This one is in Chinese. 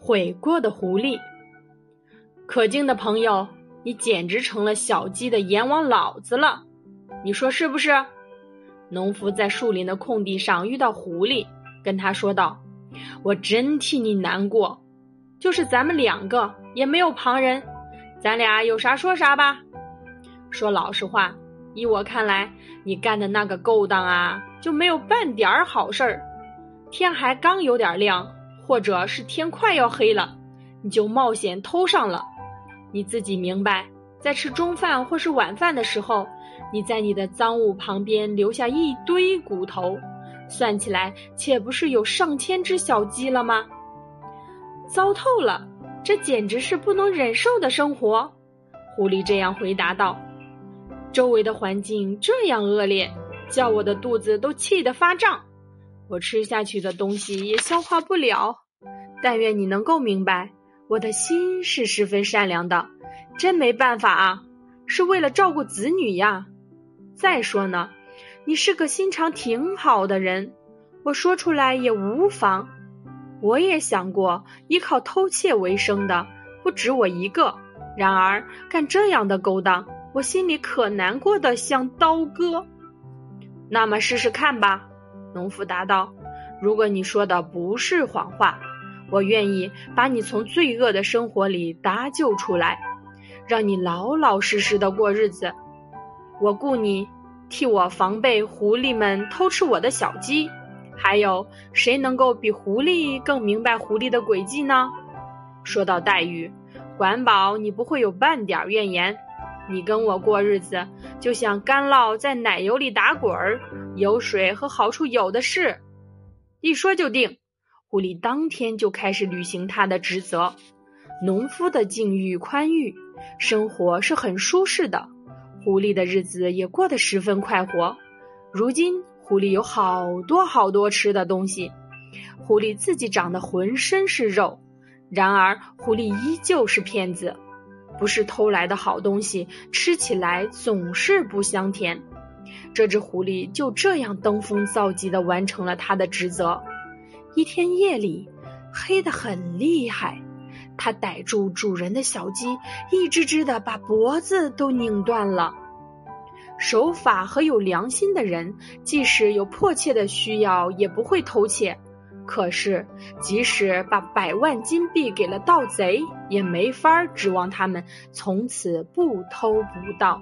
悔过的狐狸，可敬的朋友，你简直成了小鸡的阎王老子了，你说是不是？农夫在树林的空地上遇到狐狸，跟他说道：“我真替你难过，就是咱们两个，也没有旁人，咱俩有啥说啥吧。说老实话，依我看来，你干的那个勾当啊，就没有半点好事儿。天还刚有点亮。”或者是天快要黑了，你就冒险偷上了。你自己明白，在吃中饭或是晚饭的时候，你在你的赃物旁边留下一堆骨头，算起来岂不是有上千只小鸡了吗？糟透了，这简直是不能忍受的生活。狐狸这样回答道：“周围的环境这样恶劣，叫我的肚子都气得发胀。”我吃下去的东西也消化不了，但愿你能够明白，我的心是十分善良的，真没办法啊，是为了照顾子女呀。再说呢，你是个心肠挺好的人，我说出来也无妨。我也想过依靠偷窃为生的不止我一个，然而干这样的勾当，我心里可难过的像刀割。那么试试看吧。农夫答道：“如果你说的不是谎话，我愿意把你从罪恶的生活里搭救出来，让你老老实实的过日子。我雇你替我防备狐狸们偷吃我的小鸡。还有谁能够比狐狸更明白狐狸的诡计呢？说到待遇，管保你不会有半点怨言。”你跟我过日子，就像干酪在奶油里打滚儿，油水和好处有的是。一说就定，狐狸当天就开始履行他的职责。农夫的境遇宽裕，生活是很舒适的，狐狸的日子也过得十分快活。如今，狐狸有好多好多吃的东西，狐狸自己长得浑身是肉，然而狐狸依旧是骗子。不是偷来的好东西，吃起来总是不香甜。这只狐狸就这样登峰造极地完成了它的职责。一天夜里，黑得很厉害，它逮住主人的小鸡，一只只的把脖子都拧断了。守法和有良心的人，即使有迫切的需要，也不会偷窃。可是，即使把百万金币给了盗贼，也没法指望他们从此不偷不盗。